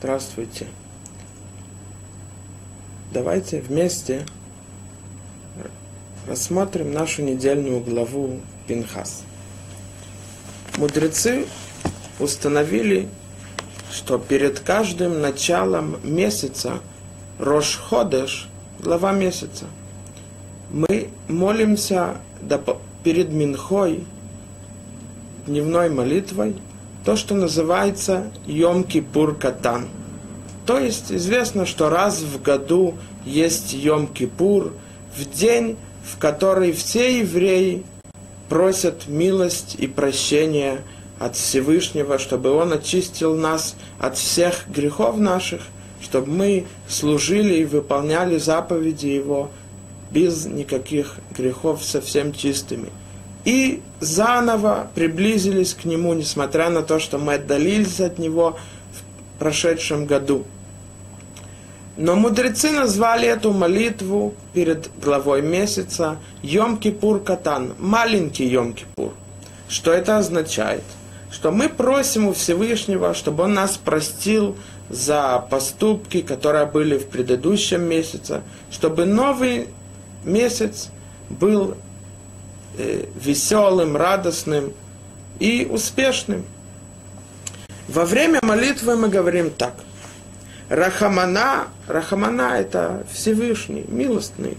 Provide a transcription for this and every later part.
Здравствуйте. Давайте вместе рассмотрим нашу недельную главу Пинхас. Мудрецы установили, что перед каждым началом месяца Рош Ходеш, глава месяца, мы молимся перед Минхой, дневной молитвой, то, что называется Йом-Кипур Катан. То есть известно, что раз в году есть Йом-Кипур, в день, в который все евреи просят милость и прощение от Всевышнего, чтобы Он очистил нас от всех грехов наших, чтобы мы служили и выполняли заповеди Его без никаких грехов совсем чистыми. И заново приблизились к Нему, несмотря на то, что мы отдалились от Него в прошедшем году. Но мудрецы назвали эту молитву перед главой месяца Йом-Кипур Катан, маленький Йом-Кипур. Что это означает? Что мы просим у Всевышнего, чтобы Он нас простил за поступки, которые были в предыдущем месяце, чтобы новый месяц был веселым, радостным и успешным. Во время молитвы мы говорим так. Рахамана, Рахамана это Всевышний, милостный.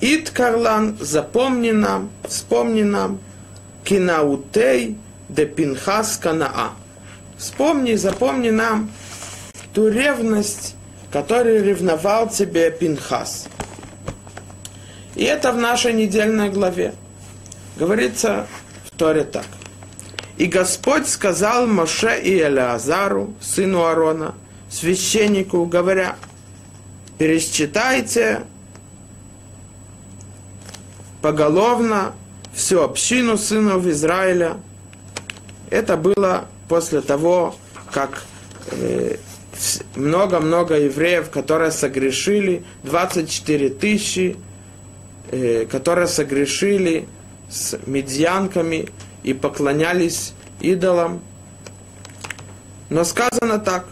Ит Карлан, запомни нам, вспомни нам, Кинаутей де Пинхас Канаа. Вспомни, запомни нам ту ревность, которую ревновал тебе Пинхас. И это в нашей недельной главе. Говорится в Торе так. И Господь сказал Моше и Элеазару, сыну Аарона, священнику, говоря, пересчитайте поголовно всю общину сынов Израиля. Это было после того, как э, много-много евреев, которые согрешили, 24 тысячи, э, которые согрешили с медьянками и поклонялись идолам. Но сказано так,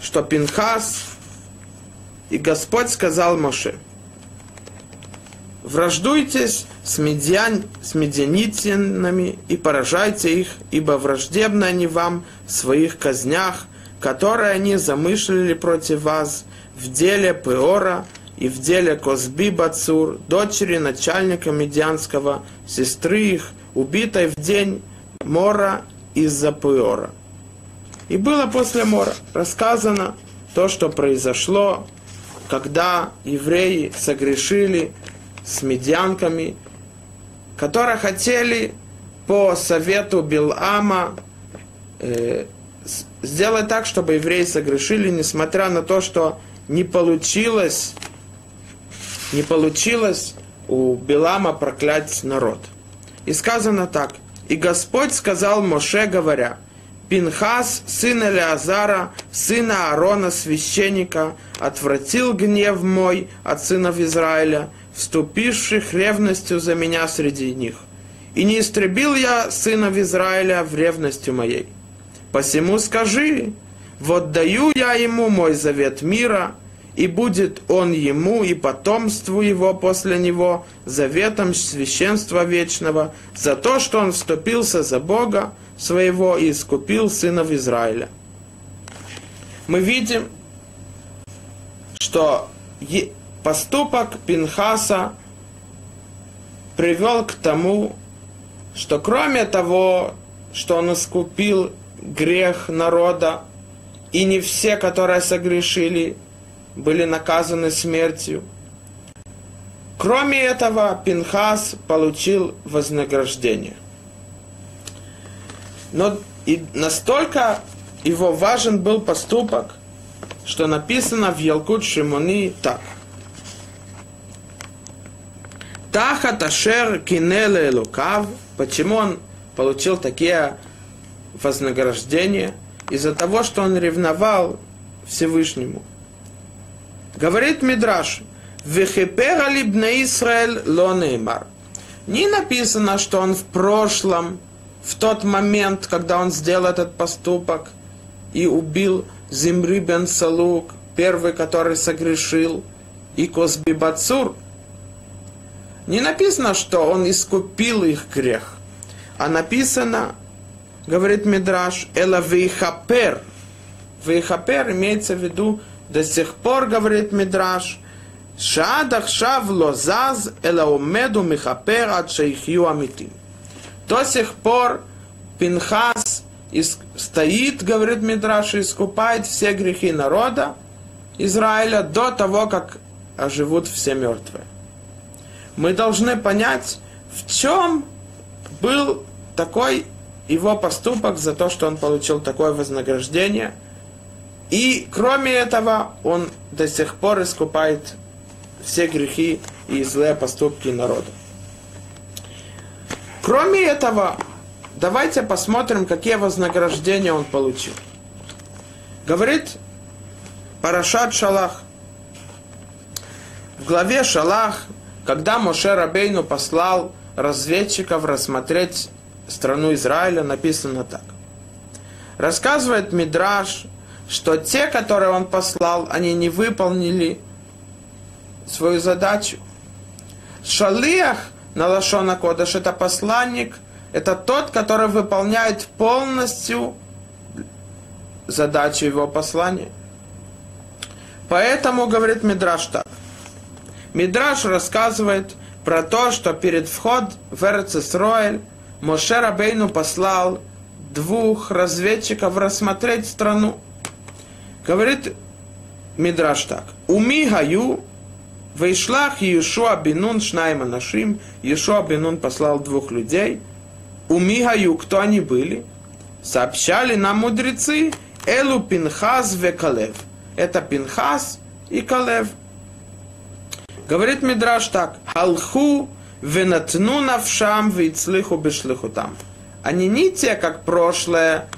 что Пинхас и Господь сказал Моше, враждуйтесь с, медиан, с медианитянами и поражайте их, ибо враждебны они вам в своих казнях, которые они замышлили против вас в деле Пеора и в деле Козби Бацур, дочери начальника Медианского, сестры их, убитой в день Мора из-за Пеора. И было после Мора рассказано то, что произошло, когда евреи согрешили с медианками, которые хотели по совету Билама э, сделать так, чтобы евреи согрешили, несмотря на то, что не получилось, не получилось у Билама проклять народ. И сказано так. И Господь сказал Моше, говоря, Пинхас, сын Элеазара, сына Аарона, священника, отвратил гнев мой от сынов Израиля, вступивших ревностью за меня среди них. И не истребил я сынов Израиля в ревностью моей. Посему скажи, вот даю я ему мой завет мира, и будет он ему и потомству его после него заветом священства вечного за то, что он вступился за Бога, своего и искупил сынов Израиля. Мы видим, что поступок Пинхаса привел к тому, что кроме того, что он искупил грех народа, и не все, которые согрешили, были наказаны смертью. Кроме этого, Пинхас получил вознаграждение. Но и настолько его важен был поступок, что написано в Ялкут Шимони так. Тахат Ашер Кинеле Лукав. Почему он получил такие вознаграждения? Из-за того, что он ревновал Всевышнему. Говорит Мидраш, Вехипера либне Исраэль лонеймар. Не написано, что он в прошлом в тот момент, когда он сделал этот поступок, и убил Зимри бен Салук, первый, который согрешил, и Косби Бацур, не написано, что он искупил их грех, а написано, говорит Мидраш, Эла Вейхапер. Вейхапер имеется в виду, до сих пор, говорит Мидраш, Шаад Ахшав Лозаз Элаумеду Михапер от Шейхью Амитим. До сих пор Пинхас стоит, говорит Мидраш, и искупает все грехи народа Израиля до того, как оживут все мертвые. Мы должны понять, в чем был такой его поступок за то, что он получил такое вознаграждение – и кроме этого, он до сих пор искупает все грехи и злые поступки народа. Кроме этого, давайте посмотрим, какие вознаграждения он получил. Говорит Парашат Шалах. В главе Шалах, когда Моше Рабейну послал разведчиков рассмотреть страну Израиля, написано так. Рассказывает Мидраш, что те, которые он послал, они не выполнили свою задачу. Шалиях на Лашона Кодаш это посланник, это тот, который выполняет полностью задачу его послания. Поэтому, говорит Мидраш так. Мидраш рассказывает про то, что перед вход в Эрцисроэль Моше Рабейну послал двух разведчиков рассмотреть страну. Говорит Мидраш так. Уми гаю Вейшлах Иешуа Бенун Шнайма Нашим. Иешуа Бенун послал двух людей. У Мигаю, кто они были? Сообщали нам мудрецы Элу Пинхас ве Калев. Это Пинхас и Калев. Говорит Мидраш так. Халху венатну навшам вейцлиху там. Они не те, как прошлое,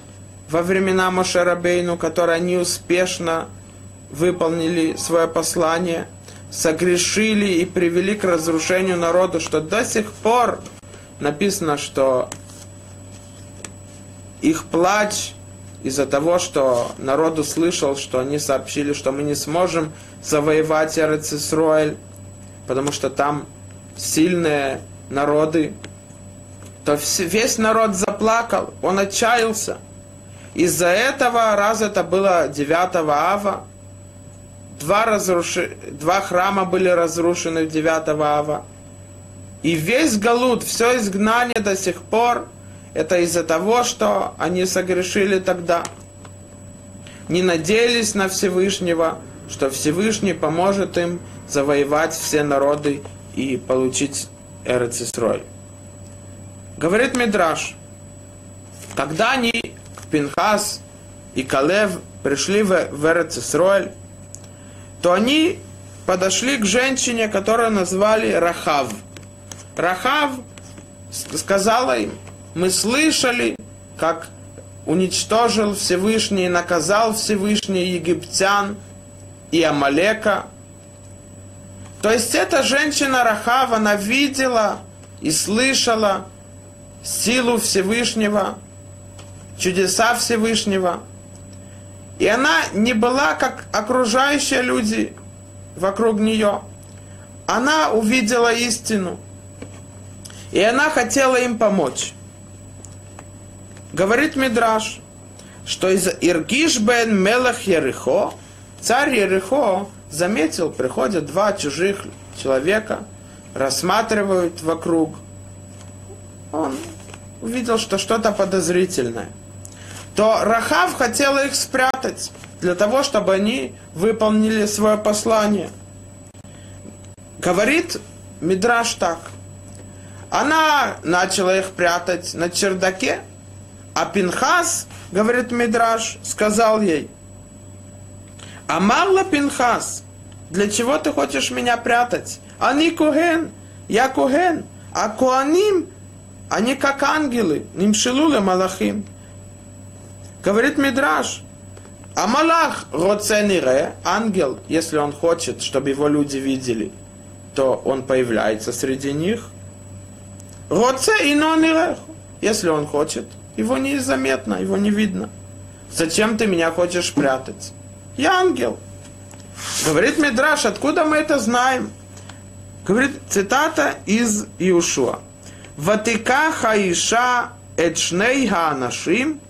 во времена Мошерабейну, которые они успешно выполнили свое послание – согрешили и привели к разрушению народа, что до сих пор написано, что их плач из-за того, что народ услышал, что они сообщили, что мы не сможем завоевать Эрцисроэль, потому что там сильные народы, то весь народ заплакал, он отчаялся. Из-за этого, раз это было 9 ава, два, разруши... два храма были разрушены в 9 ава. И весь Галут, все изгнание до сих пор, это из-за того, что они согрешили тогда. Не надеялись на Всевышнего, что Всевышний поможет им завоевать все народы и получить Эрцисрой. Говорит Мидраш, когда они, Пинхас и Калев, пришли в Эрцисрой, то они подошли к женщине, которую назвали Рахав. Рахав сказала им, мы слышали, как уничтожил Всевышний, наказал Всевышний египтян и Амалека. То есть эта женщина Рахав, она видела и слышала силу Всевышнего, чудеса Всевышнего – и она не была как окружающие люди вокруг нее. Она увидела истину. И она хотела им помочь. Говорит Мидраш, что из Иргиш бен Мелах Ерехо, царь Ерехо заметил, приходят два чужих человека, рассматривают вокруг. Он увидел, что что-то подозрительное – то Рахав хотела их спрятать для того, чтобы они выполнили свое послание. Говорит Мидраш так. Она начала их прятать на чердаке, а Пинхас, говорит Мидраш, сказал ей, Амарла Пинхас, для чего ты хочешь меня прятать? Они Куген, я Куген, а Куаним, они как ангелы, Нимшилуле Малахим. Говорит Мидраш, а Малах Роценире, ангел, если он хочет, чтобы его люди видели, то он появляется среди них. Роце и если он хочет, его незаметно, его не видно. Зачем ты меня хочешь прятать? Я ангел. Говорит Мидраш, откуда мы это знаем? Говорит, цитата из Иушуа. Ватика хаиша эчней хаанашим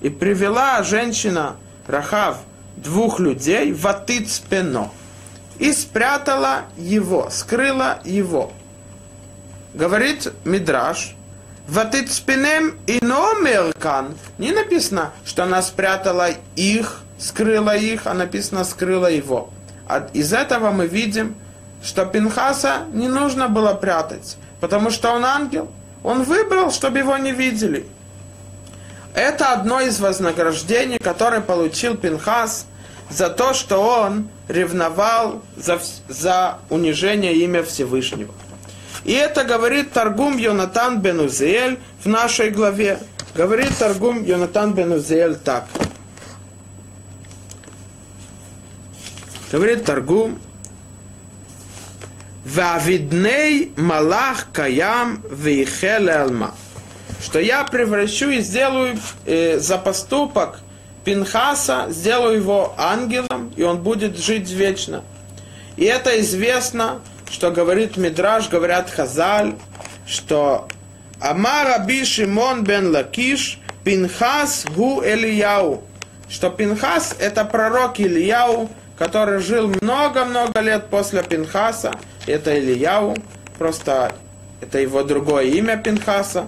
и привела женщина Рахав двух людей в Атыцпено и спрятала его, скрыла его. Говорит Мидраш, Ватыцпенем и номеркан. Не написано, что она спрятала их, скрыла их, а написано скрыла его. А из этого мы видим, что Пинхаса не нужно было прятать, потому что он ангел. Он выбрал, чтобы его не видели. Это одно из вознаграждений, которое получил Пинхас за то, что он ревновал за, за унижение имя Всевышнего. И это говорит Таргум Йонатан бен Узиэль в нашей главе. Говорит Таргум Йонатан бен Узиэль так. Говорит Таргум, Вавидней малах каям вейхеле алма. Что я превращу и сделаю э, за поступок Пинхаса, сделаю его ангелом, и он будет жить вечно. И это известно что говорит Мидраш, говорят Хазаль, что Амар Раби Шимон бен Лакиш, Пинхас гу Элияу, что Пинхас это пророк Ильяу, который жил много-много лет после Пинхаса, это Ильяу, просто это его другое имя Пинхаса.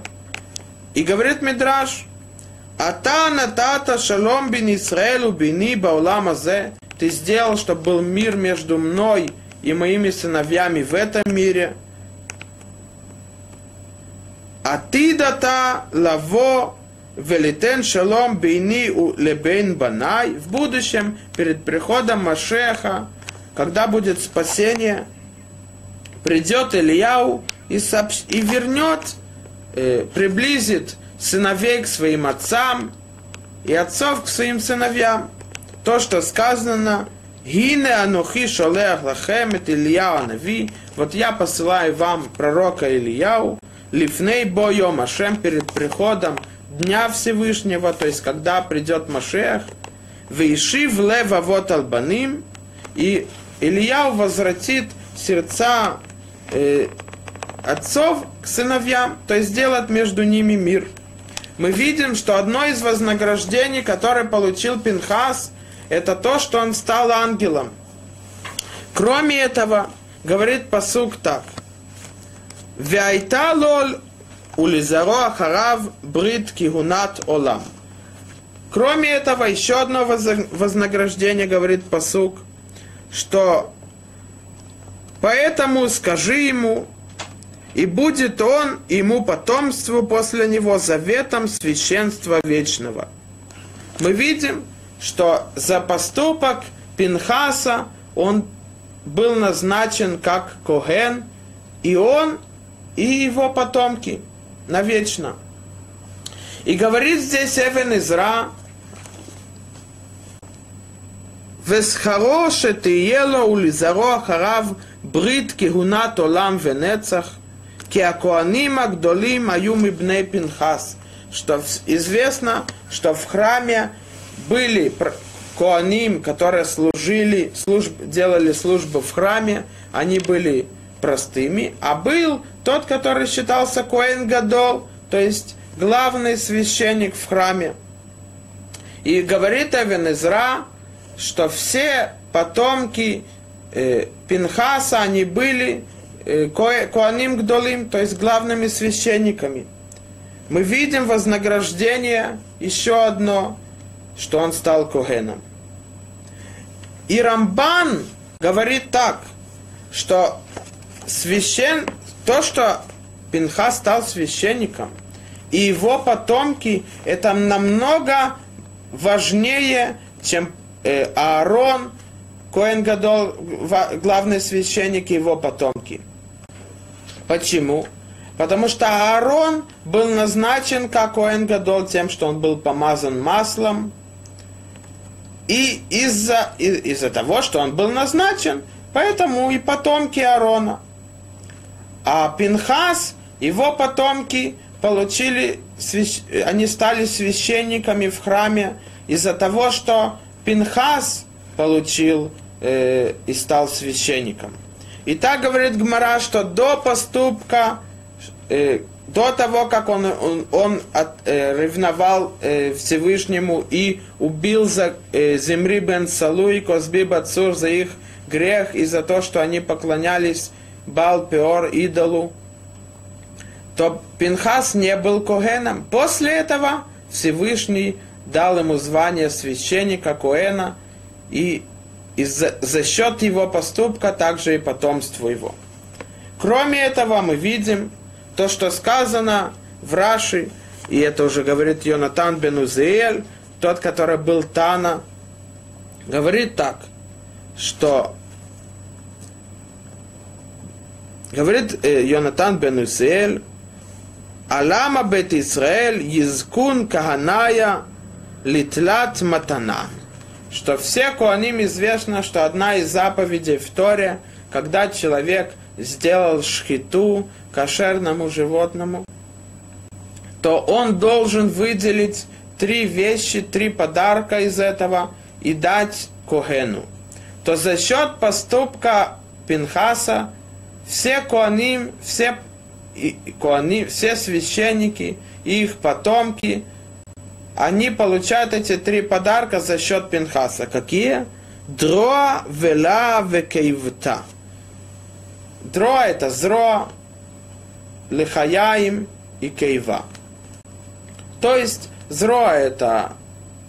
И говорит Мидраш, Ата натата шалом бин Исраэлу бини баулам азе, ты сделал, чтобы был мир между мной и моими сыновьями в этом мире. А ты дата лаво велитен шалом бейни лебейн банай в будущем, перед приходом Машеха, когда будет спасение, придет Ильяу и, сообщ... и вернет, э, приблизит сыновей к своим отцам и отцов к своим сыновьям. То, что сказано Гине анухи шолех лахем et Ильяу Нави. Вот я посылаю вам пророка Ильяу, лифней боем Ашем перед приходом Дня Всевышнего, то есть когда придет Машех, Вейши в лева вот албаним, и Ильяу возвратит сердца э, отцов к сыновьям, то есть между ними мир. Мы видим, что одно из вознаграждений, которое получил Пинхас – это то, что он стал ангелом. Кроме этого, говорит посук так. Вяйта лол улизаро ахарав брит кигунат олам. Кроме этого, еще одно вознаграждение, говорит посук, что поэтому скажи ему, и будет он ему потомству после него заветом священства вечного. Мы видим, что за поступок Пинхаса он был назначен как Коген, и он, и его потомки навечно. И говорит здесь Эвен Изра, «Весхаро шетиело улизаро харав брит кигунат олам венецах» – Киакуаним Агдолим Аюм Ибней Пинхас, что известно, что в храме были Коаним, которые служили, служб, делали службу в храме, они были простыми, а был тот, который считался Коэн Гадол, то есть главный священник в храме. И говорит Эвен Изра, что все потомки э, Пинхаса, они были Коаним Гдолим, то есть главными священниками. Мы видим вознаграждение еще одно – что он стал Когеном. И Рамбан говорит так, что священ... то, что Пинха стал священником, и его потомки, это намного важнее, чем э, Аарон, Коэн Гадол, главный священник и его потомки. Почему? Потому что Аарон был назначен как Коэн Гадол тем, что он был помазан маслом, и из-за из того, что он был назначен, поэтому и потомки Аарона. А Пинхас, его потомки получили, они стали священниками в храме из-за того, что Пинхас получил э, и стал священником. И так говорит Гмара, что до поступка, э, до того, как он, он, он от, э, ревновал э, Всевышнему и убил за э, Земри бен Салу и Козби Бацур за их грех и за то, что они поклонялись Бал Пеор, идолу, то Пинхас не был Когеном. После этого Всевышний дал ему звание священника Коэна и, и за, за счет его поступка также и потомству его. Кроме этого мы видим то, что сказано в Раши, и это уже говорит Йонатан бен Узиэль, тот, который был Тана, говорит так, что говорит э, Йонатан бен Узиэль, Алама бет Исраэль язкун каганая литлат матана. Что все куаним известно, что одна из заповедей в Торе, когда человек сделал шхиту кошерному животному, то он должен выделить три вещи, три подарка из этого и дать Когену. То за счет поступка Пинхаса все Коаним, все и коани, все священники и их потомки, они получают эти три подарка за счет Пинхаса. Какие? Дроа, вела, векейвта. Дроа это зро, лихаяим и кейва. То есть зро это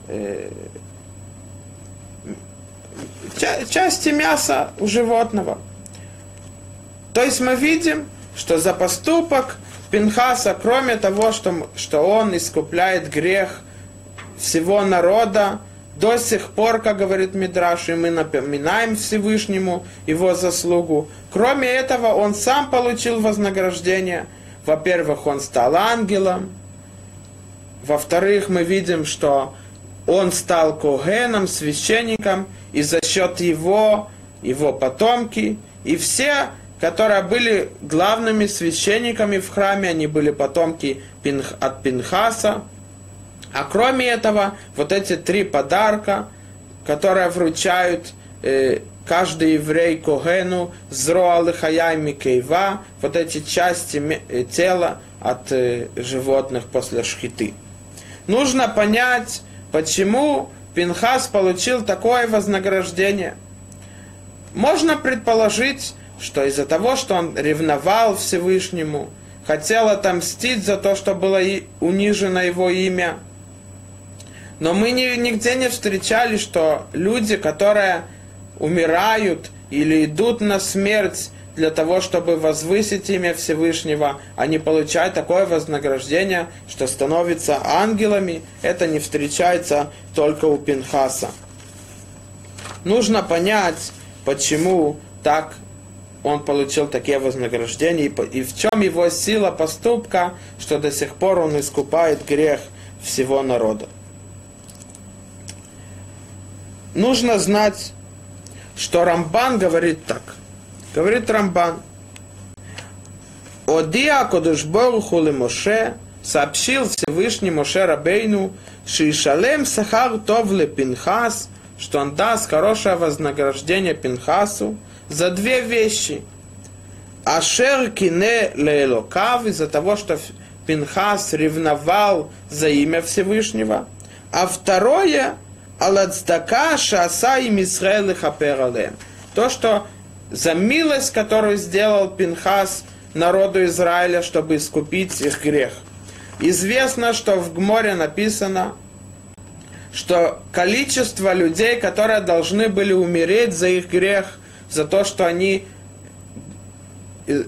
э, части мяса у животного. То есть мы видим, что за поступок Пинхаса, кроме того, что, что он искупляет грех всего народа, до сих пор, как говорит Мидраш, и мы напоминаем Всевышнему его заслугу. Кроме этого, он сам получил вознаграждение. Во-первых, он стал ангелом. Во-вторых, мы видим, что он стал когеном, священником, и за счет его, его потомки, и все которые были главными священниками в храме, они были потомки от Пинхаса. А кроме этого, вот эти три подарка, которые вручают э, каждый еврей Когену, Зроа Лихая и Микейва, вот эти части э, тела от э, животных после шхиты. Нужно понять, почему Пинхас получил такое вознаграждение. Можно предположить, что из-за того, что он ревновал Всевышнему, хотел отомстить за то, что было унижено его имя. Но мы нигде не встречали, что люди, которые умирают или идут на смерть для того, чтобы возвысить имя Всевышнего, они получают такое вознаграждение, что становятся ангелами. Это не встречается только у Пинхаса. Нужно понять, почему так он получил такие вознаграждения, и в чем его сила поступка, что до сих пор он искупает грех всего народа. Нужно знать, что Рамбан говорит так. Говорит Рамбан, Одия Кодушборуху Моше сообщил Всевышний Моше Рабейну, Шишалем Сахар Товле Пинхас, что он даст хорошее вознаграждение Пинхасу, за две вещи. Ашер кине лейлокав из-за того, что Пинхас ревновал за имя Всевышнего. А второе, аладстака шаса им Исраэль хапералем. То, что за милость, которую сделал Пинхас народу Израиля, чтобы искупить их грех. Известно, что в Гморе написано, что количество людей, которые должны были умереть за их грех – за то, что они э,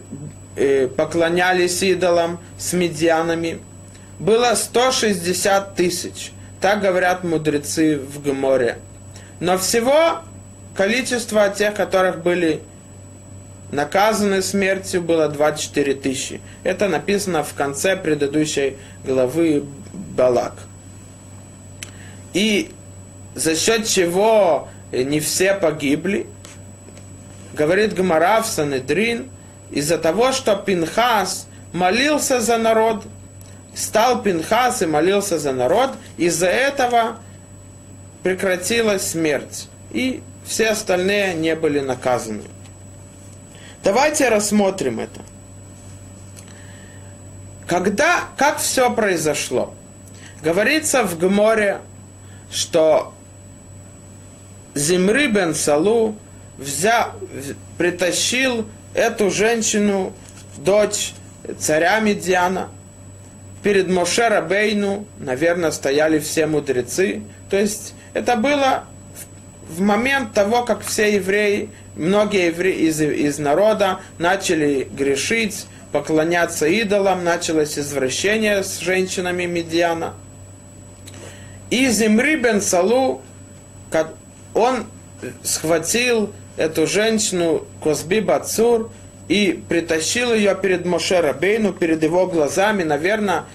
э, поклонялись идолам с медианами, было 160 тысяч. Так говорят мудрецы в Гморе. Но всего количество тех, которых были наказаны смертью, было 24 тысячи. Это написано в конце предыдущей главы Балак. И за счет чего не все погибли – говорит Гмара в Санедрин, из-за того, что Пинхас молился за народ, стал Пинхас и молился за народ, из-за этого прекратилась смерть, и все остальные не были наказаны. Давайте рассмотрим это. Когда, как все произошло? Говорится в Гморе, что Зимри бен Салу взял, притащил эту женщину, дочь царя Медиана, перед Моше Рабейну, наверное, стояли все мудрецы. То есть это было в момент того, как все евреи, многие евреи из, из народа начали грешить, поклоняться идолам, началось извращение с женщинами Медиана. И Зимри бен Салу, он схватил эту женщину Козби Бацур и притащил ее перед Моше Рабейну, перед его глазами. Наверное,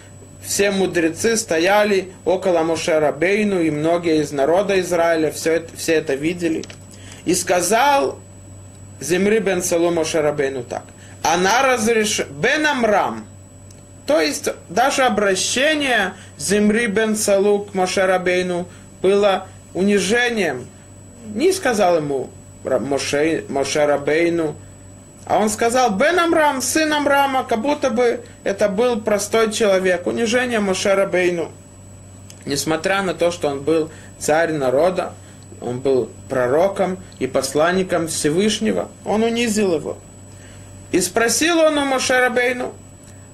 все мудрецы стояли около Моше Рабейну, и многие из народа Израиля все это, все это видели. И сказал Зимри бен Салу Моше Рабейну так. Она разрешила... Бен Амрам, то есть даже обращение Зимри бен Салу к Моше Рабейну было унижением. Не сказал ему Моше, Моше Рабейну, а он сказал, Бен Амрам, сын Амрама, как будто бы это был простой человек. Унижение Моше Рабейну. Несмотря на то, что он был царь народа, он был пророком и посланником Всевышнего, он унизил его. И спросил он у Моше Рабейну,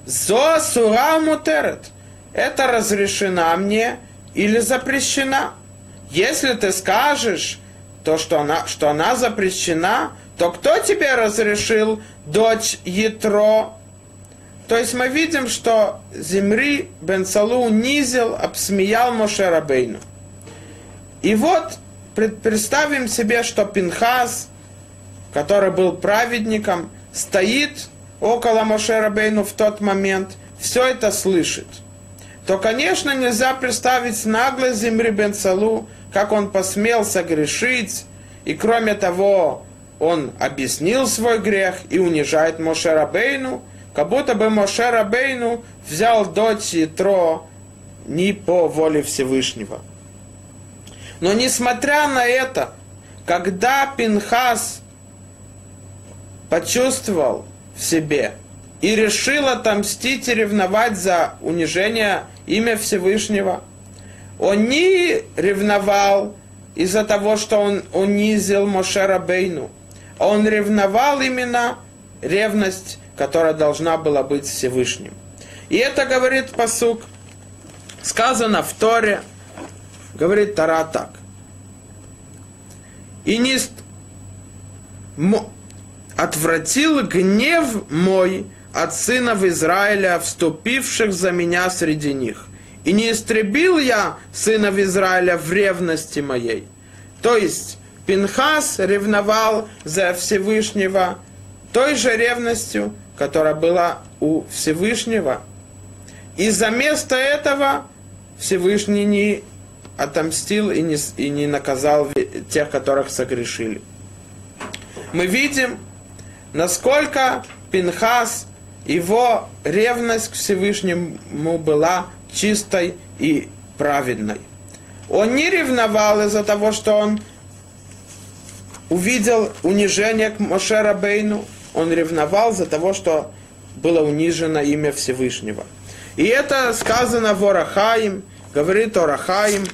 «Зо сура мутерет» – это разрешена мне или запрещена? Если ты скажешь, то, что она, что она запрещена, то кто тебе разрешил, дочь Ятро? То есть мы видим, что Зимри бен Салу унизил, обсмеял Моше Рабейну. И вот представим себе, что Пинхас, который был праведником, стоит около Моше Рабейну в тот момент, все это слышит. То, конечно, нельзя представить нагло Зимри бен Салу, как он посмел согрешить, и кроме того, он объяснил свой грех и унижает Моше Рабейну, как будто бы Моше Рабейну взял дочь Итро не по воле Всевышнего. Но несмотря на это, когда Пинхас почувствовал в себе и решил отомстить и ревновать за унижение имя Всевышнего, он не ревновал из-за того, что он унизил Моше Рабейну – он ревновал именно ревность, которая должна была быть Всевышним. И это говорит посук. Сказано в Торе, говорит Тара так. И не отвратил гнев мой от сынов Израиля, вступивших за меня среди них. И не истребил я сынов Израиля в ревности моей. То есть, Пинхас ревновал за Всевышнего той же ревностью, которая была у Всевышнего. И за место этого Всевышний не отомстил и не, и не наказал тех, которых согрешили. Мы видим, насколько Пинхас, его ревность к Всевышнему была чистой и праведной. Он не ревновал из-за того, что он увидел унижение к Моше Рабейну, он ревновал за того, что было унижено имя Всевышнего. И это сказано в Орахаим, говорит Орахаим,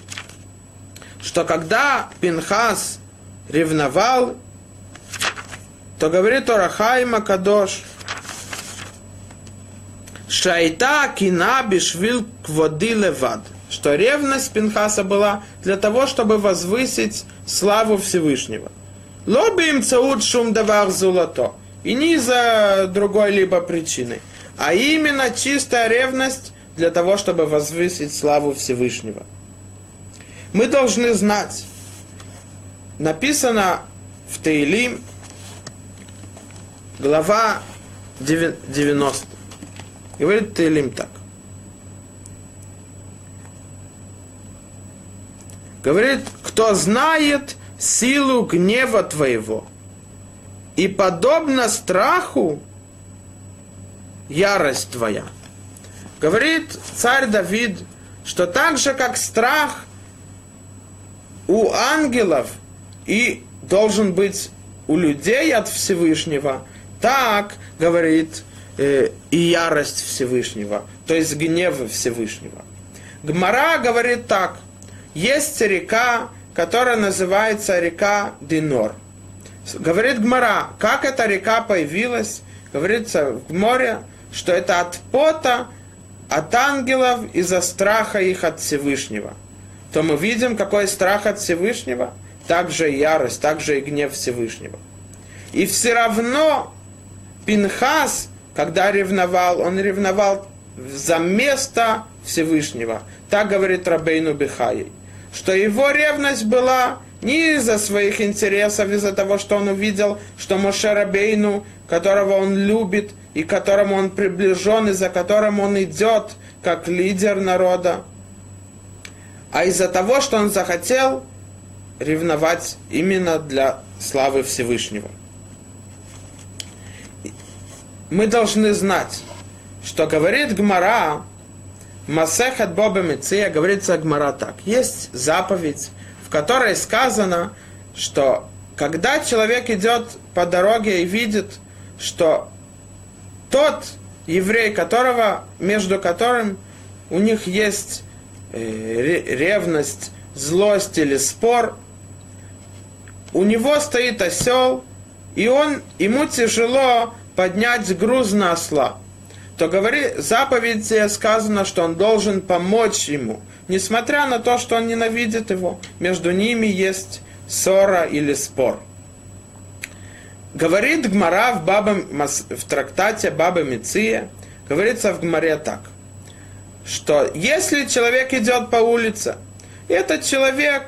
что когда Пинхас ревновал, то говорит Орахаим Акадош, Шайта кина бишвил кводи левад. Что ревность Пинхаса была для того, чтобы возвысить славу Всевышнего. Лобим цауд шум давар золото. И не за другой либо причины. А именно чистая ревность для того, чтобы возвысить славу Всевышнего. Мы должны знать, написано в Таилим, глава 90. Говорит Таилим так. Говорит, кто знает силу гнева твоего. И подобно страху ярость твоя. Говорит царь Давид, что так же, как страх у ангелов и должен быть у людей от Всевышнего, так говорит э, и ярость Всевышнего, то есть гнев Всевышнего. Гмара говорит так. Есть река, которая называется река Динор. Говорит Гмара, как эта река появилась? Говорится в море, что это от пота, от ангелов из-за страха их от Всевышнего. То мы видим, какой страх от Всевышнего, также и ярость, также и гнев Всевышнего. И все равно Пинхас, когда ревновал, он ревновал за место Всевышнего. Так говорит Рабейну Бихай. Что его ревность была не из-за своих интересов, из-за того, что он увидел, что Моше Рабейну, которого он любит и которому он приближен, и за которым он идет, как лидер народа, а из-за того, что он захотел ревновать именно для славы Всевышнего. Мы должны знать, что говорит Гмара, Масехат Боба Меция, говорится Гмара так. Есть заповедь, в которой сказано, что когда человек идет по дороге и видит, что тот еврей, которого, между которым у них есть э, ревность, злость или спор, у него стоит осел, и он, ему тяжело поднять груз на осла то говори, заповеди сказано, что он должен помочь ему. Несмотря на то, что он ненавидит его, между ними есть ссора или спор. Говорит Гмара в, Баба, в трактате Баба Миция, говорится в Гмаре так, что если человек идет по улице, этот человек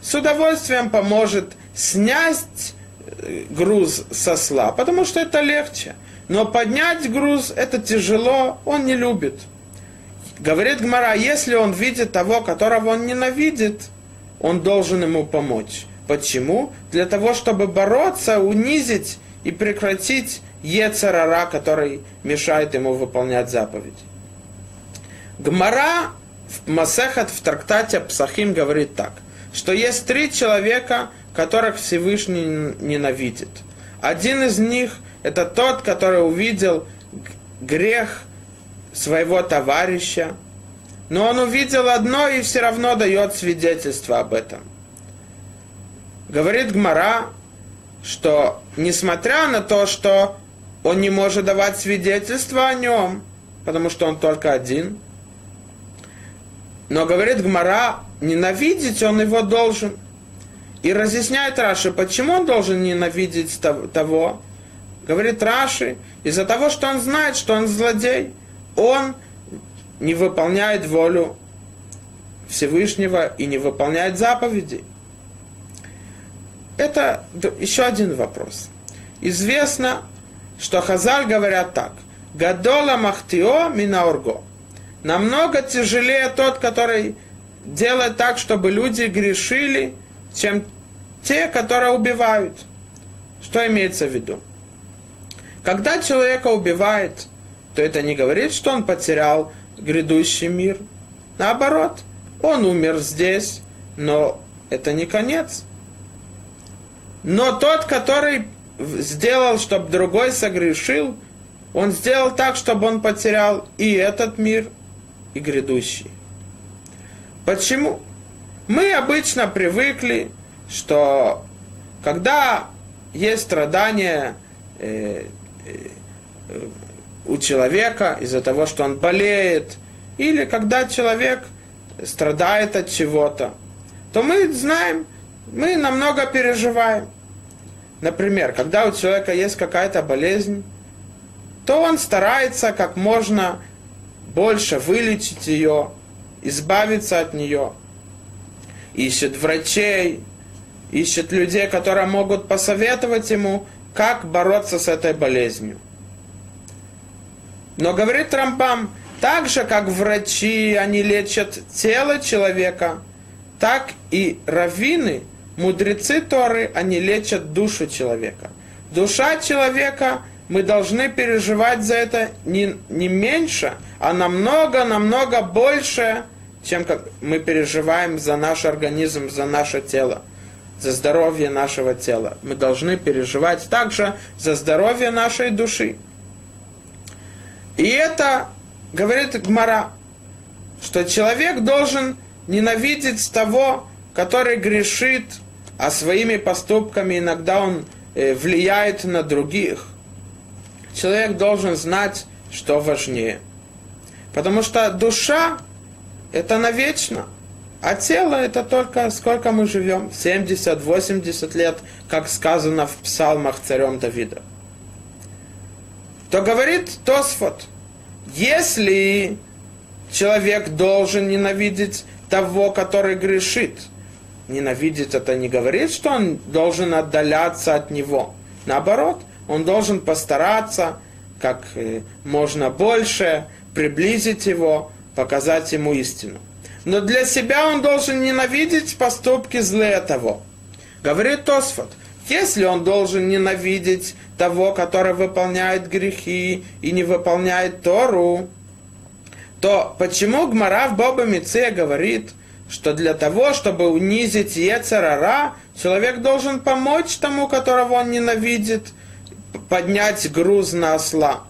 с удовольствием поможет снять э, груз со сла, потому что это легче. Но поднять груз это тяжело, он не любит. Говорит Гмара, если он видит того, которого он ненавидит, он должен ему помочь. Почему? Для того, чтобы бороться, унизить и прекратить Ецарара, который мешает ему выполнять заповеди. Гмара в Масехат в трактате Псахим говорит так, что есть три человека, которых Всевышний ненавидит. Один из них – это тот, который увидел грех своего товарища, но он увидел одно и все равно дает свидетельство об этом. Говорит Гмара, что несмотря на то, что он не может давать свидетельство о нем, потому что он только один, но говорит Гмара, ненавидеть он его должен. И разъясняет Раши, почему он должен ненавидеть того, говорит Раши, из-за того, что он знает, что он злодей, он не выполняет волю Всевышнего и не выполняет заповеди. Это еще один вопрос. Известно, что Хазаль говорят так. Гадола махтио минаурго. Намного тяжелее тот, который делает так, чтобы люди грешили, чем те, которые убивают. Что имеется в виду? Когда человека убивает, то это не говорит, что он потерял грядущий мир. Наоборот, он умер здесь, но это не конец. Но тот, который сделал, чтобы другой согрешил, он сделал так, чтобы он потерял и этот мир, и грядущий. Почему? Мы обычно привыкли, что когда есть страдания, э, у человека из-за того, что он болеет, или когда человек страдает от чего-то, то мы знаем, мы намного переживаем. Например, когда у человека есть какая-то болезнь, то он старается как можно больше вылечить ее, избавиться от нее. Ищет врачей, ищет людей, которые могут посоветовать ему, как бороться с этой болезнью. Но говорит Трампам, так же, как врачи, они лечат тело человека, так и раввины, мудрецы Торы, они лечат душу человека. Душа человека, мы должны переживать за это не, не меньше, а намного-намного больше, чем как мы переживаем за наш организм, за наше тело, за здоровье нашего тела. Мы должны переживать также за здоровье нашей души. И это говорит Гмара, что человек должен ненавидеть того, который грешит, а своими поступками иногда он э, влияет на других. Человек должен знать, что важнее. Потому что душа – это навечно, а тело – это только сколько мы живем, 70-80 лет, как сказано в псалмах царем Давида. То говорит Тосфот, если человек должен ненавидеть того, который грешит. Ненавидеть это не говорит, что он должен отдаляться от него. Наоборот, он должен постараться как э, можно больше приблизить его, показать ему истину. Но для себя он должен ненавидеть поступки злые того. Говорит Тосфот, если он должен ненавидеть того, который выполняет грехи и не выполняет Тору, то почему Гмара в Боба Мице говорит, что для того, чтобы унизить Ецарара, человек должен помочь тому, которого он ненавидит, поднять груз на осла.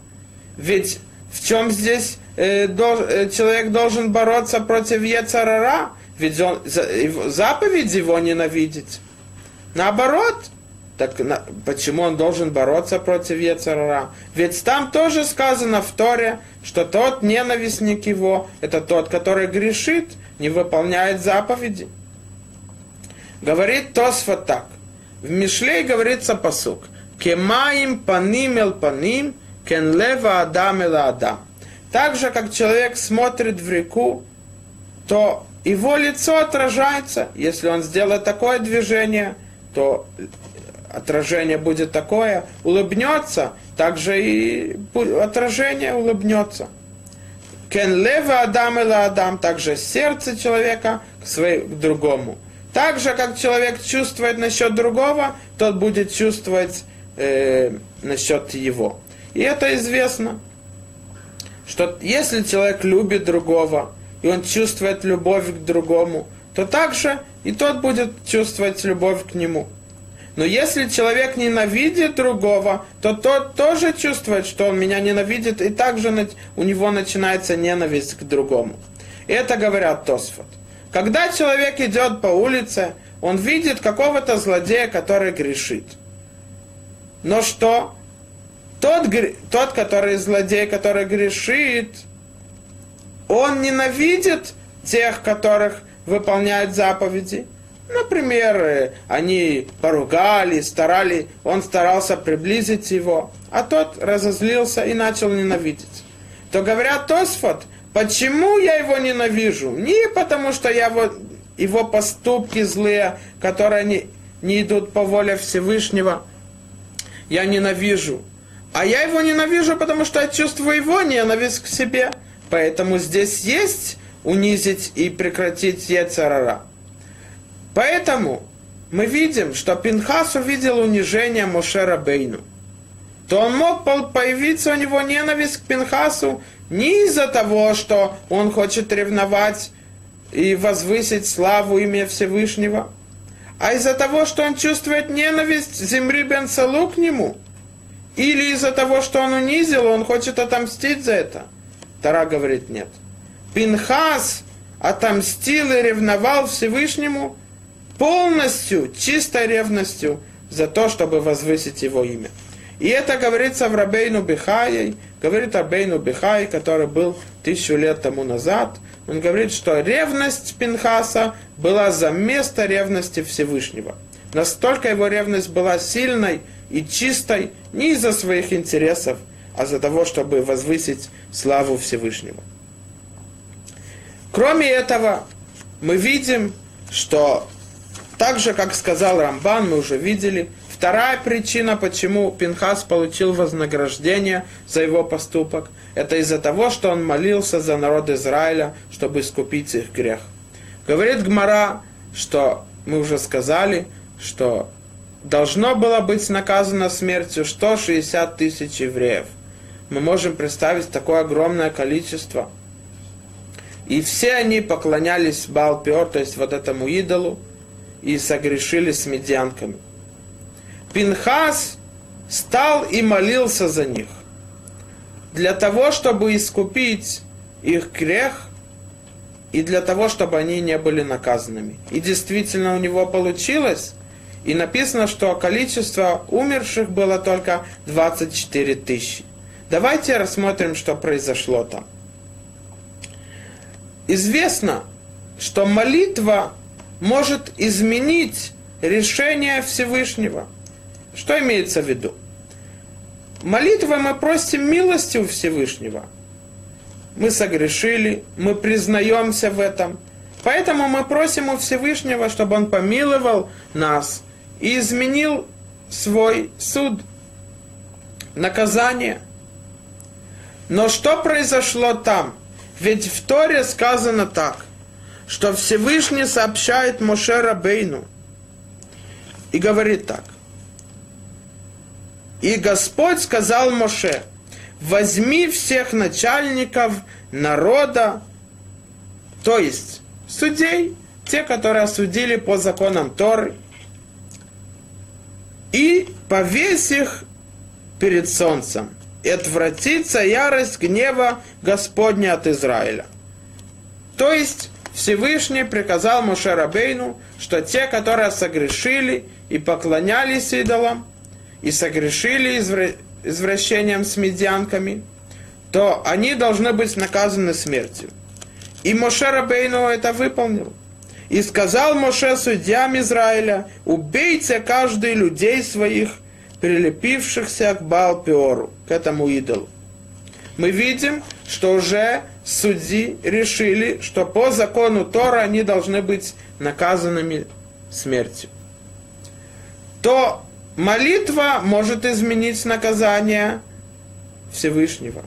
Ведь в чем здесь э, дол, э, человек должен бороться против Ецарара? Ведь он, за, заповедь его ненавидеть. Наоборот, так на, почему он должен бороться против Ецарара? Ведь там тоже сказано в Торе, что тот ненавистник его, это тот, который грешит, не выполняет заповеди. Говорит Тосфа так. В Мишлей говорится посук. Кемаим паним эл паним, кен лева адам эла адам. Так же, как человек смотрит в реку, то его лицо отражается. Если он сделает такое движение, то отражение будет такое, улыбнется, также и отражение улыбнется. Кен лева адам или адам, также сердце человека к, своему, к другому. Так же, как человек чувствует насчет другого, тот будет чувствовать э, насчет его. И это известно, что если человек любит другого, и он чувствует любовь к другому, то также и тот будет чувствовать любовь к нему. Но если человек ненавидит другого, то тот тоже чувствует, что он меня ненавидит, и также у него начинается ненависть к другому. Это говорят Тосфот. Когда человек идет по улице, он видит какого-то злодея, который грешит. Но что? Тот, тот, который злодей, который грешит, он ненавидит тех, которых выполняют заповеди. Например, э, они поругали, старали, он старался приблизить его, а тот разозлился и начал ненавидеть. То говорят Тосфот, почему я его ненавижу? Не потому, что я его, его поступки злые, которые не, не идут по воле Всевышнего, я ненавижу. А я его ненавижу, потому что я чувствую его ненависть к себе. Поэтому здесь есть унизить и прекратить Ецарара. Поэтому мы видим, что Пинхас увидел унижение Мошера Бейну. То он мог появиться у него ненависть к Пинхасу не из-за того, что он хочет ревновать и возвысить славу имя Всевышнего, а из-за того, что он чувствует ненависть Земри Бен к нему, или из-за того, что он унизил, он хочет отомстить за это. Тара говорит нет. Пинхас отомстил и ревновал Всевышнему полностью, чистой ревностью за то, чтобы возвысить его имя. И это говорится в Рабейну Бихае, говорит Рабейну Бихай, который был тысячу лет тому назад. Он говорит, что ревность Пинхаса была за место ревности Всевышнего. Настолько его ревность была сильной и чистой не из-за своих интересов, а за того, чтобы возвысить славу Всевышнего. Кроме этого, мы видим, что так же, как сказал Рамбан, мы уже видели, вторая причина, почему Пинхас получил вознаграждение за его поступок, это из-за того, что он молился за народ Израиля, чтобы искупить их грех. Говорит Гмара, что мы уже сказали, что должно было быть наказано смертью 160 тысяч евреев. Мы можем представить такое огромное количество. И все они поклонялись Балпиор, то есть вот этому идолу, и согрешили с медианками. Пинхас стал и молился за них. Для того, чтобы искупить их грех и для того, чтобы они не были наказанными. И действительно у него получилось. И написано, что количество умерших было только 24 тысячи. Давайте рассмотрим, что произошло там. Известно, что молитва может изменить решение Всевышнего. Что имеется в виду? Молитвой мы просим милости у Всевышнего. Мы согрешили, мы признаемся в этом. Поэтому мы просим у Всевышнего, чтобы Он помиловал нас и изменил свой суд, наказание. Но что произошло там? Ведь в Торе сказано так, что Всевышний сообщает Моше Рабейну и говорит так. И Господь сказал Моше, возьми всех начальников народа, то есть судей, те, которые осудили по законам Торы, и повесь их перед солнцем, и отвратится ярость гнева Господня от Израиля. То есть Всевышний приказал Моше Рабейну, что те, которые согрешили и поклонялись идолам, и согрешили извращением с медианками, то они должны быть наказаны смертью. И Моше Рабейну это выполнил. И сказал Моше судьям Израиля, убейте каждый людей своих, прилепившихся к Балпиору, к этому идолу. Мы видим, что уже судьи решили, что по закону Тора они должны быть наказанными смертью. То Молитва может изменить наказание Всевышнего.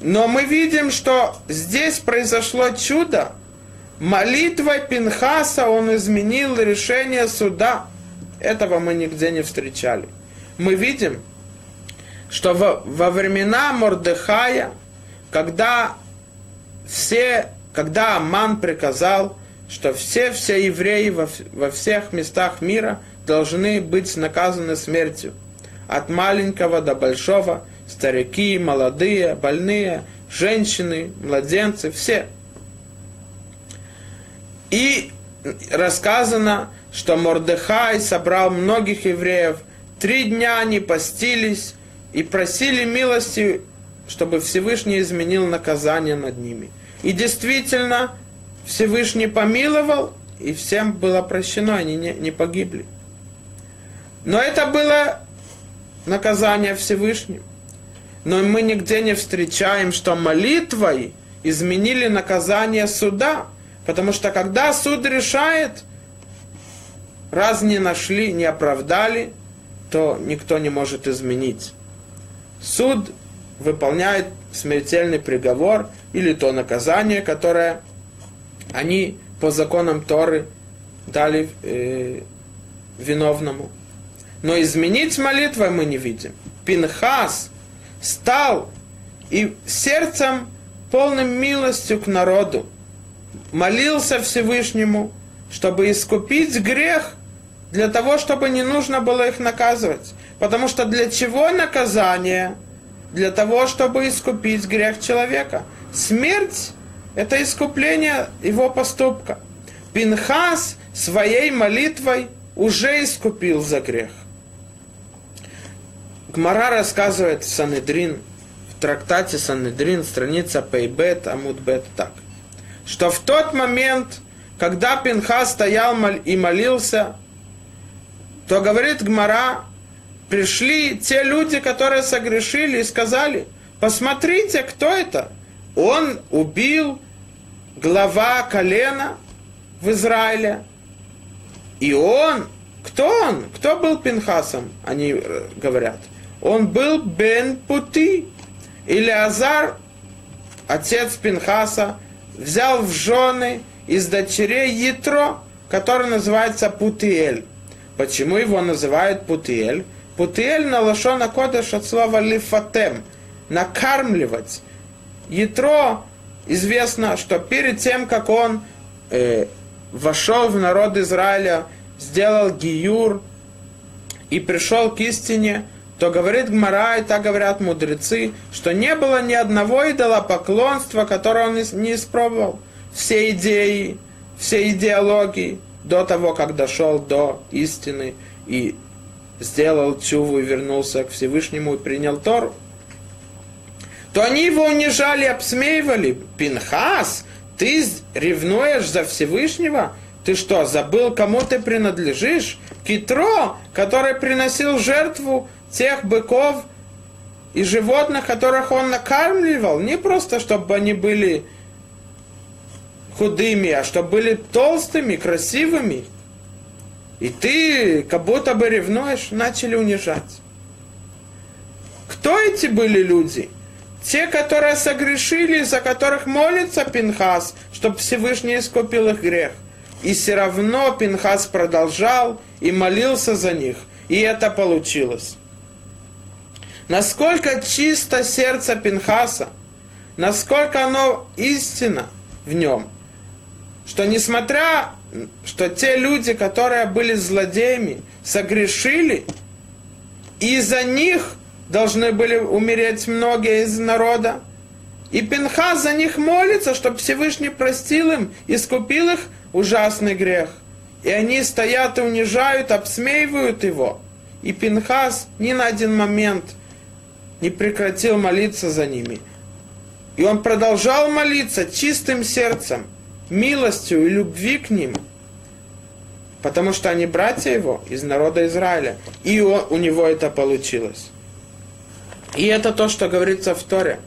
Но мы видим, что здесь произошло чудо. Молитвой Пинхаса он изменил решение суда. Этого мы нигде не встречали. Мы видим, что во, во времена Мордыхая, когда все, когда Аман приказал, что все, все евреи во, во всех местах мира – должны быть наказаны смертью. От маленького до большого, старики, молодые, больные, женщины, младенцы, все. И рассказано, что Мордыхай собрал многих евреев, три дня они постились и просили милости, чтобы Всевышний изменил наказание над ними. И действительно, Всевышний помиловал, и всем было прощено, они не, не погибли. Но это было наказание Всевышним. Но мы нигде не встречаем, что молитвой изменили наказание суда. Потому что когда суд решает, раз не нашли, не оправдали, то никто не может изменить. Суд выполняет смертельный приговор или то наказание, которое они по законам Торы дали э, виновному. Но изменить молитвой мы не видим. Пинхас стал и сердцем полным милостью к народу молился Всевышнему, чтобы искупить грех, для того, чтобы не нужно было их наказывать. Потому что для чего наказание? Для того, чтобы искупить грех человека. Смерть – это искупление его поступка. Пинхас своей молитвой уже искупил за грех. Гмара рассказывает Санедрин, в трактате Санедрин, страница Пейбет, Амудбет, так, что в тот момент, когда Пинха стоял и молился, то говорит Гмара, пришли те люди, которые согрешили и сказали, посмотрите, кто это? Он убил глава колена в Израиле. И он, кто он? Кто был Пинхасом? Они э, говорят он был Бен Пути. Или Азар, отец Пинхаса, взял в жены из дочерей Ятро, который называется Путиэль. Почему его называют Путиэль? Путиэль на лошона кодыш от слова лифатем, накармливать. Ятро известно, что перед тем, как он э, вошел в народ Израиля, сделал гиюр и пришел к истине, то говорит Гмара, и так говорят мудрецы, что не было ни одного идола поклонства, которое он не испробовал. Все идеи, все идеологии до того, как дошел до истины и сделал чуву и вернулся к Всевышнему и принял Тору, то они его унижали, обсмеивали. Пинхас, ты ревнуешь за Всевышнего? Ты что, забыл, кому ты принадлежишь? Китро, который приносил жертву тех быков и животных, которых он накармливал, не просто, чтобы они были худыми, а чтобы были толстыми, красивыми. И ты как будто бы ревнуешь, начали унижать. Кто эти были люди? Те, которые согрешили, за которых молится Пинхас, чтобы Всевышний искупил их грех. И все равно Пинхас продолжал и молился за них. И это получилось. Насколько чисто сердце Пинхаса, насколько оно истина в нем, что несмотря, что те люди, которые были злодеями, согрешили, и за них должны были умереть многие из народа, и Пинхас за них молится, чтобы Всевышний простил им, искупил их ужасный грех. И они стоят и унижают, обсмеивают его. И Пинхас ни на один момент – не прекратил молиться за ними. И он продолжал молиться чистым сердцем, милостью и любви к ним, потому что они братья его из народа Израиля. И он, у него это получилось. И это то, что говорится в Торе,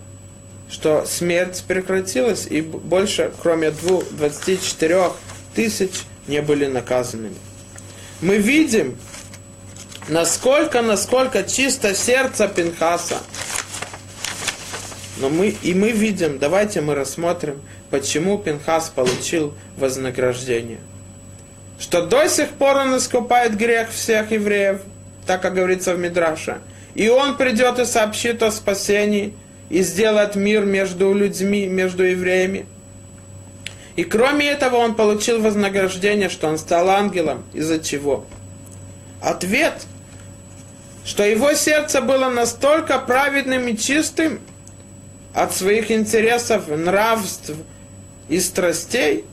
что смерть прекратилась, и больше, кроме двух, 24 тысяч, не были наказанными. Мы видим, Насколько, насколько чисто сердце Пинхаса. Но мы, и мы видим, давайте мы рассмотрим, почему Пинхас получил вознаграждение. Что до сих пор он искупает грех всех евреев, так как говорится в Мидраше. И он придет и сообщит о спасении, и сделает мир между людьми, между евреями. И кроме этого он получил вознаграждение, что он стал ангелом. Из-за чего? Ответ – что его сердце было настолько праведным и чистым от своих интересов, нравств и страстей,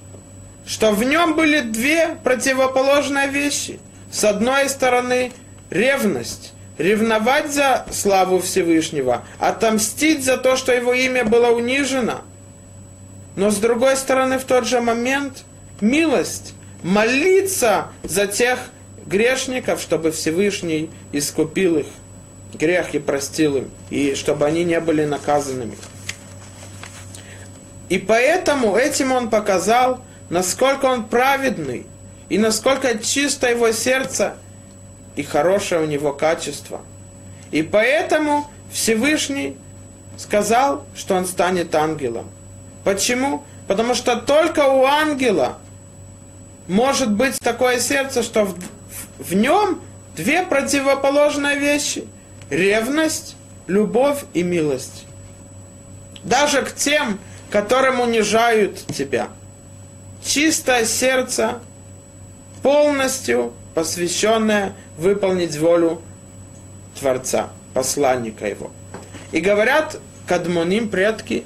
что в нем были две противоположные вещи. С одной стороны, ревность, ревновать за славу Всевышнего, отомстить за то, что его имя было унижено. Но с другой стороны, в тот же момент, милость, молиться за тех, грешников, чтобы Всевышний искупил их грех и простил им, и чтобы они не были наказанными. И поэтому этим он показал, насколько он праведный, и насколько чисто его сердце, и хорошее у него качество. И поэтому Всевышний сказал, что он станет ангелом. Почему? Потому что только у ангела может быть такое сердце, что в нем две противоположные вещи. Ревность, любовь и милость. Даже к тем, которым унижают тебя. Чистое сердце, полностью посвященное выполнить волю Творца, посланника его. И говорят кадмоним предки,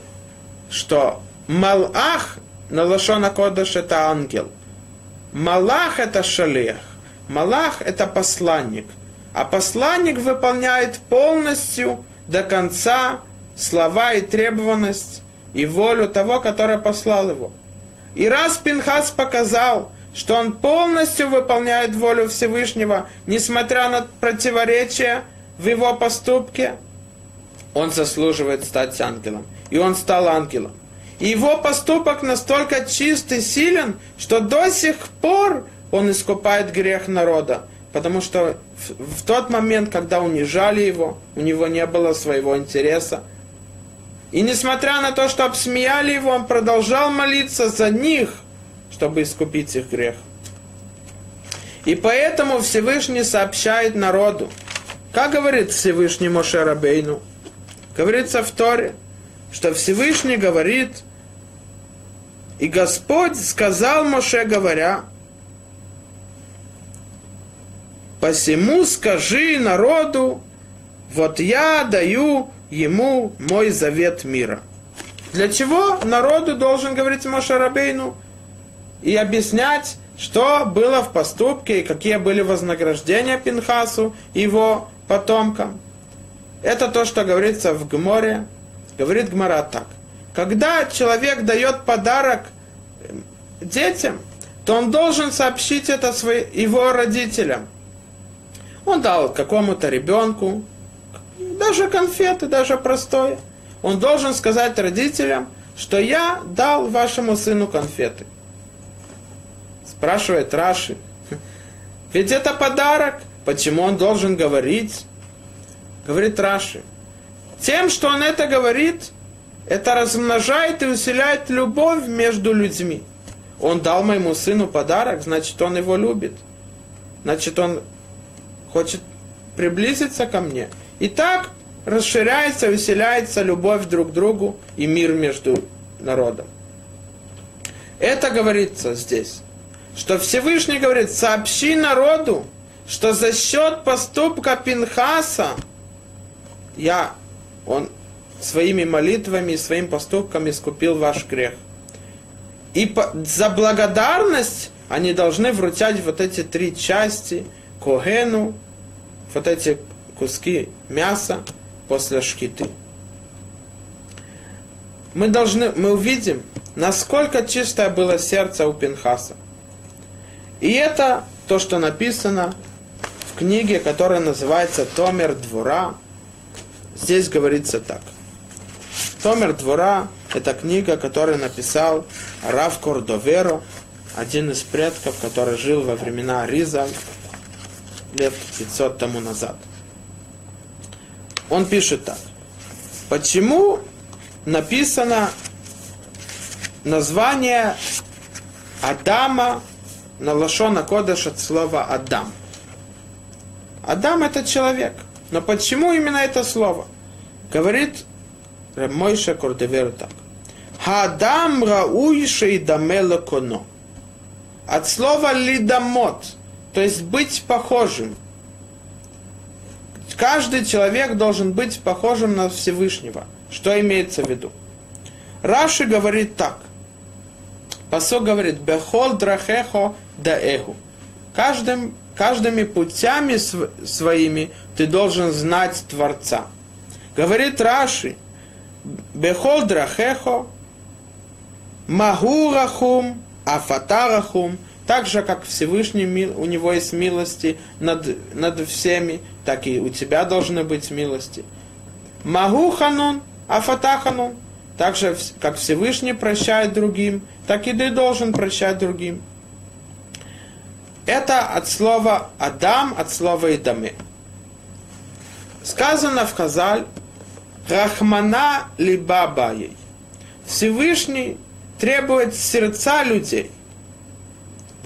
что Малах на Лашона Кодыш это ангел. Малах это шалех. Малах – это посланник, а посланник выполняет полностью до конца слова и требованность и волю того, который послал его. И раз Пинхас показал, что он полностью выполняет волю Всевышнего, несмотря на противоречия в его поступке, он заслуживает стать ангелом. И он стал ангелом. И его поступок настолько чист и силен, что до сих пор он искупает грех народа. Потому что в, в тот момент, когда унижали его, у него не было своего интереса. И несмотря на то, что обсмеяли его, он продолжал молиться за них, чтобы искупить их грех. И поэтому Всевышний сообщает народу, как говорит Всевышний Моше Рабейну, говорится в Торе, что Всевышний говорит И Господь сказал Моше, говоря, «Посему скажи народу, вот я даю ему мой завет мира». Для чего народу должен говорить Моше Рабейну и объяснять, что было в поступке и какие были вознаграждения Пинхасу и его потомкам. Это то, что говорится в Гморе. Говорит Гмара так. Когда человек дает подарок детям, то он должен сообщить это его родителям. Он дал какому-то ребенку, даже конфеты, даже простое. Он должен сказать родителям, что я дал вашему сыну конфеты. Спрашивает Раши. Ведь это подарок. Почему он должен говорить? Говорит Раши. Тем, что он это говорит, это размножает и усиляет любовь между людьми. Он дал моему сыну подарок, значит, он его любит. Значит, он хочет приблизиться ко мне. И так расширяется, усиляется любовь друг к другу и мир между народом. Это говорится здесь что Всевышний говорит, сообщи народу, что за счет поступка Пинхаса я, он своими молитвами и своим поступками искупил ваш грех. И по, за благодарность они должны вручать вот эти три части Когену, вот эти куски мяса после шкиты. Мы должны, мы увидим, насколько чистое было сердце у Пинхаса. И это то, что написано в книге, которая называется Томер Двора. Здесь говорится так. Томер Двора – это книга, которую написал Рав Кордоверо, один из предков, который жил во времена Риза лет 500 тому назад. Он пишет так. Почему написано название Адама на лошона кодыш от слова Адам. Адам это человек. Но почему именно это слово? Говорит Мойша Кордевер так. Хадам рауй шейдамела коно. От слова лидамот, то есть быть похожим. Каждый человек должен быть похожим на Всевышнего. Что имеется в виду? Раши говорит так. Посол говорит, бехол драхехо да эху. Каждым, каждыми путями своими ты должен знать Творца. Говорит Раши, бехол драхехо, магурахум, афатарахум, так же, как Всевышний, у него есть милости над, над всеми, так и у тебя должны быть милости. Магу ханун, афатаханун, так же, как Всевышний прощает другим, так и ты должен прощать другим. Это от слова Адам, от слова Идаме. Сказано в Хазаль, Рахмана либабаей. Всевышний требует сердца людей.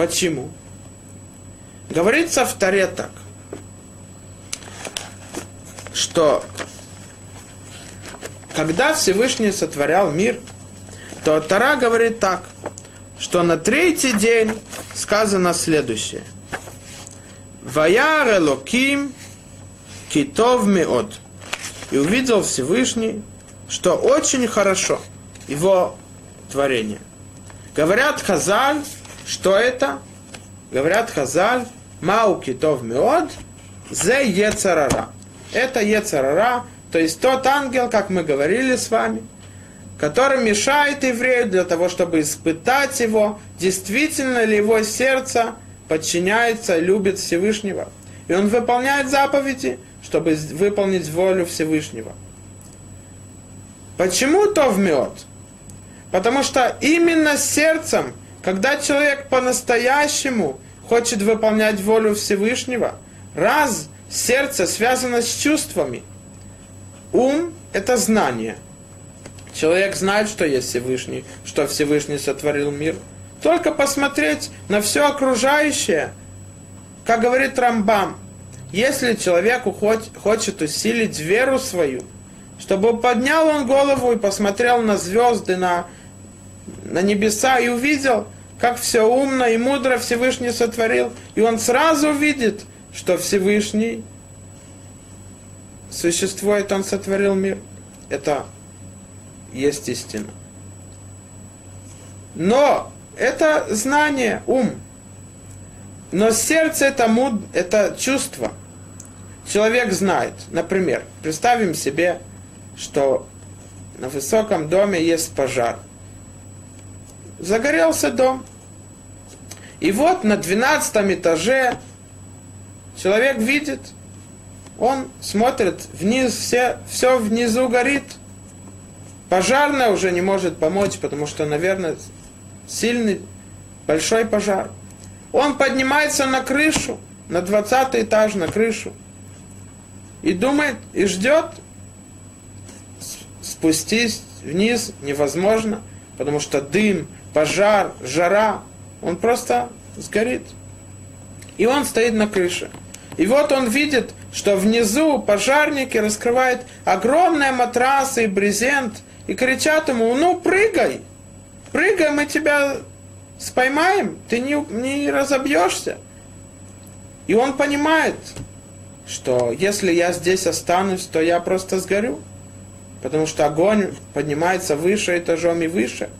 Почему? Говорится в Таре так, что когда Всевышний сотворял мир, то Тара говорит так, что на третий день сказано следующее. Ваяр Элоким китов меот. И увидел Всевышний, что очень хорошо его творение. Говорят Хазаль, что это? Говорят Хазаль, мау китов меот, зе ецарара. Это ецарара, то есть тот ангел, как мы говорили с вами, который мешает еврею для того, чтобы испытать его, действительно ли его сердце подчиняется, любит Всевышнего. И он выполняет заповеди, чтобы выполнить волю Всевышнего. Почему то в мед? Потому что именно сердцем, когда человек по-настоящему хочет выполнять волю Всевышнего, раз сердце связано с чувствами, ум – это знание – Человек знает, что есть Всевышний, что Всевышний сотворил мир. Только посмотреть на все окружающее. Как говорит Рамбам, если человеку хочет усилить веру свою, чтобы поднял он голову и посмотрел на звезды, на, на небеса и увидел, как все умно и мудро Всевышний сотворил, и он сразу видит, что Всевышний существует, он сотворил мир. Это есть истина. Но это знание, ум. Но сердце это, муд, это чувство. Человек знает, например, представим себе, что на высоком доме есть пожар. Загорелся дом. И вот на 12 этаже человек видит, он смотрит вниз, все, все внизу горит. Пожарная уже не может помочь, потому что, наверное, сильный, большой пожар. Он поднимается на крышу, на 20 этаж, на крышу. И думает, и ждет. Спустись вниз невозможно, потому что дым, пожар, жара, он просто сгорит. И он стоит на крыше. И вот он видит, что внизу пожарники раскрывают огромные матрасы и брезент и кричат ему, ну прыгай, прыгай, мы тебя споймаем, ты не, не разобьешься. И он понимает, что если я здесь останусь, то я просто сгорю. Потому что огонь поднимается выше этажом и выше.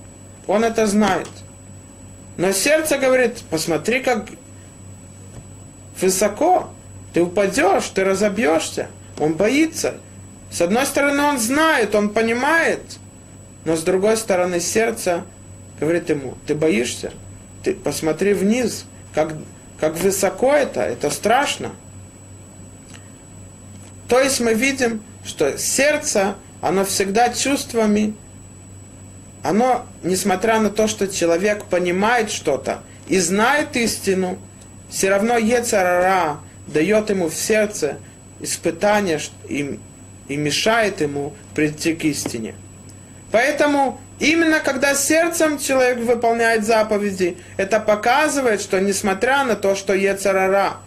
Он это знает. Но сердце говорит, посмотри, как высоко. Ты упадешь, ты разобьешься. Он боится. С одной стороны, он знает, он понимает. Но с другой стороны, сердце говорит ему, ты боишься? Ты посмотри вниз, как, как высоко это, это страшно. То есть мы видим, что сердце, оно всегда чувствами, оно, несмотря на то, что человек понимает что-то и знает истину, все равно Ецарара дает ему в сердце испытание и, и мешает ему прийти к истине. Поэтому именно когда сердцем человек выполняет заповеди, это показывает, что несмотря на то, что Ецарара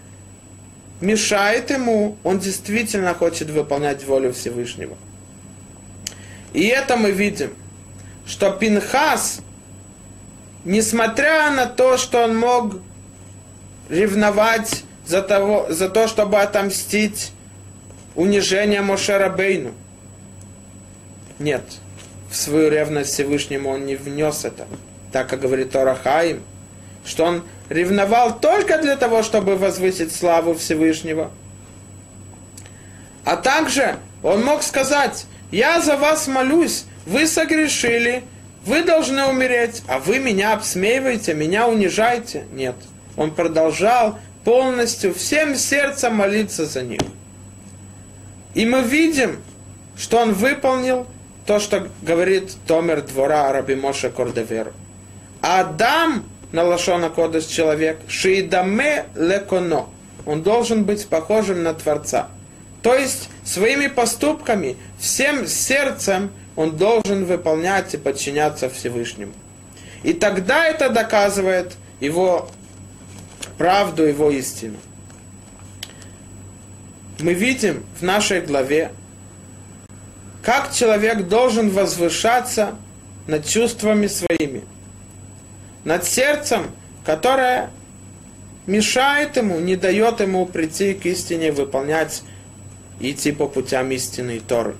мешает ему, он действительно хочет выполнять волю Всевышнего. И это мы видим, что Пинхас, несмотря на то, что он мог ревновать за, того, за то, чтобы отомстить унижение Мошера Бейну, нет – в свою ревность Всевышнему он не внес это, так как говорит Тора Хаим, что он ревновал только для того, чтобы возвысить славу Всевышнего. А также он мог сказать, я за вас молюсь, вы согрешили, вы должны умереть, а вы меня обсмеиваете, меня унижаете. Нет. Он продолжал полностью всем сердцем молиться за них. И мы видим, что он выполнил то, что говорит Томер двора Раби Моше Кордевер. Адам, на Лашона Кодес человек, шиидаме леконо. Он должен быть похожим на Творца. То есть своими поступками, всем сердцем он должен выполнять и подчиняться Всевышнему. И тогда это доказывает его правду, его истину. Мы видим в нашей главе как человек должен возвышаться над чувствами своими, над сердцем, которое мешает ему, не дает ему прийти к истине, выполнять, идти по путям истины и Торы.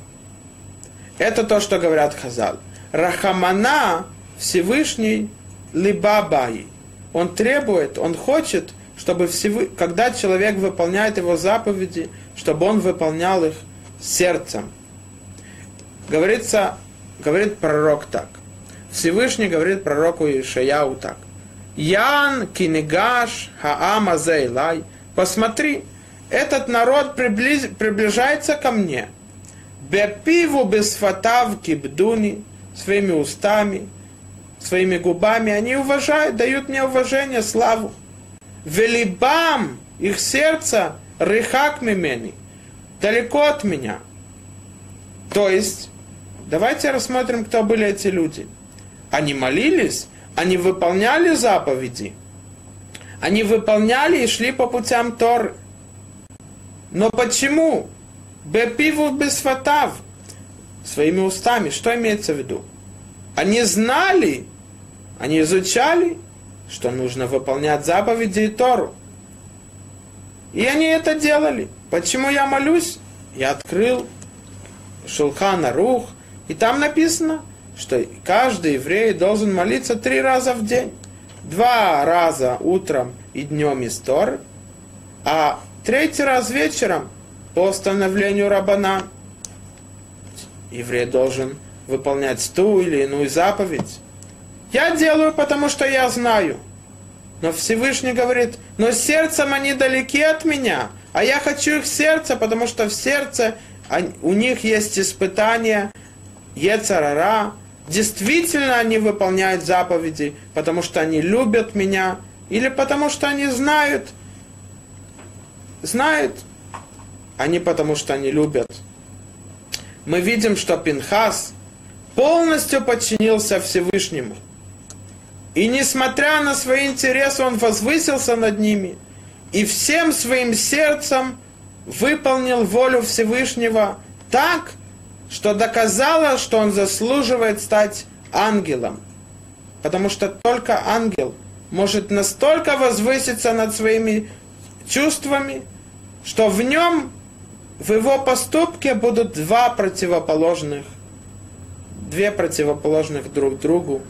Это то, что говорят Хазал. Рахамана Всевышний либабай. Он требует, он хочет, чтобы всевы... когда человек выполняет его заповеди, чтобы он выполнял их сердцем, говорится, говорит пророк так. Всевышний говорит пророку Ишаяу так. Ян кинегаш хаама зейлай. Посмотри, этот народ приближ, приближается ко мне. Бепиву бесфатав кибдуни, своими устами, своими губами. Они уважают, дают мне уважение, славу. Велибам, их сердце, рыхак мимени, далеко от меня. То есть, Давайте рассмотрим, кто были эти люди. Они молились, они выполняли заповеди, они выполняли и шли по путям Торы. Но почему? Бепиву бесфатав. Своими устами. Что имеется в виду? Они знали, Они изучали, что нужно выполнять заповеди и Тору. И они это делали. Почему я молюсь? Я открыл Шулхана Рух, и там написано, что каждый еврей должен молиться три раза в день. Два раза утром и днем из Торы, а третий раз вечером по установлению Рабана. Еврей должен выполнять ту или иную заповедь. Я делаю, потому что я знаю. Но Всевышний говорит, но сердцем они далеки от меня, а я хочу их сердце, потому что в сердце у них есть испытания, Ецарара. Действительно они выполняют заповеди, потому что они любят меня, или потому что они знают, знают, а не потому что они любят. Мы видим, что Пинхас полностью подчинился Всевышнему. И несмотря на свои интересы, он возвысился над ними и всем своим сердцем выполнил волю Всевышнего так, что доказало, что он заслуживает стать ангелом. Потому что только ангел может настолько возвыситься над своими чувствами, что в нем, в его поступке будут два противоположных, две противоположных друг другу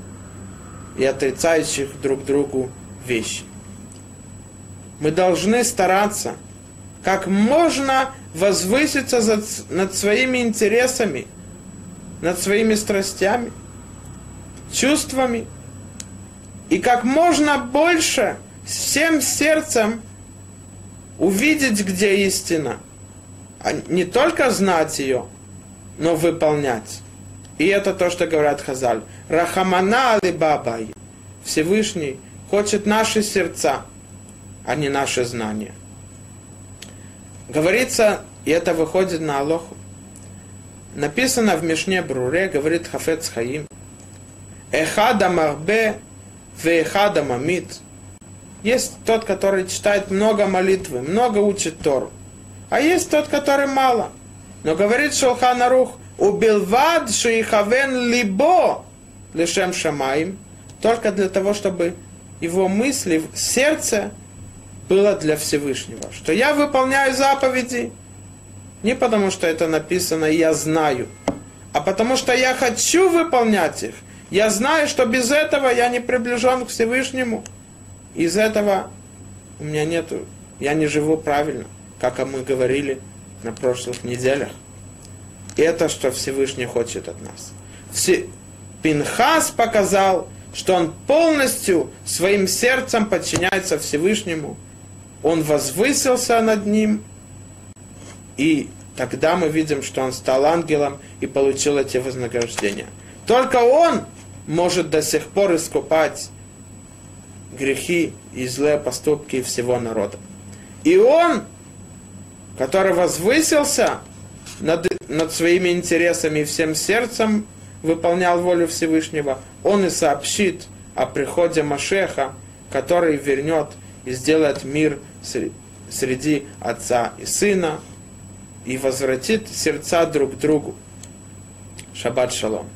и отрицающих друг другу вещи. Мы должны стараться как можно возвыситься над своими интересами, над своими страстями, чувствами, и как можно больше всем сердцем увидеть, где истина, не только знать ее, но выполнять. И это то, что говорят Хазаль. Рахамана алибабай. Всевышний хочет наши сердца, а не наши знания. Говорится, и это выходит на Алоху. Написано в Мишне Бруре, говорит Хафец Хаим. Эхада марбе, веехада мамит. Есть тот, который читает много молитвы, много учит Тору. А есть тот, который мало. Но говорит Шулхан Арух, убилвад шиихавен либо лишем шамаим, только для того, чтобы его мысли, сердце было для Всевышнего. Что я выполняю заповеди не потому, что это написано, я знаю, а потому что я хочу выполнять их. Я знаю, что без этого я не приближен к Всевышнему. Из этого у меня нету, я не живу правильно, как мы говорили на прошлых неделях. Это, что Всевышний хочет от нас. Все... Пинхас показал, что он полностью своим сердцем подчиняется Всевышнему. Он возвысился над ним, и тогда мы видим, что он стал ангелом и получил эти вознаграждения. Только он может до сих пор искупать грехи и злые поступки всего народа. И он, который возвысился над, над своими интересами и всем сердцем выполнял волю Всевышнего, он и сообщит о приходе Машеха, который вернет и сделает мир среди отца и сына и возвратит сердца друг к другу. Шаббат шалом.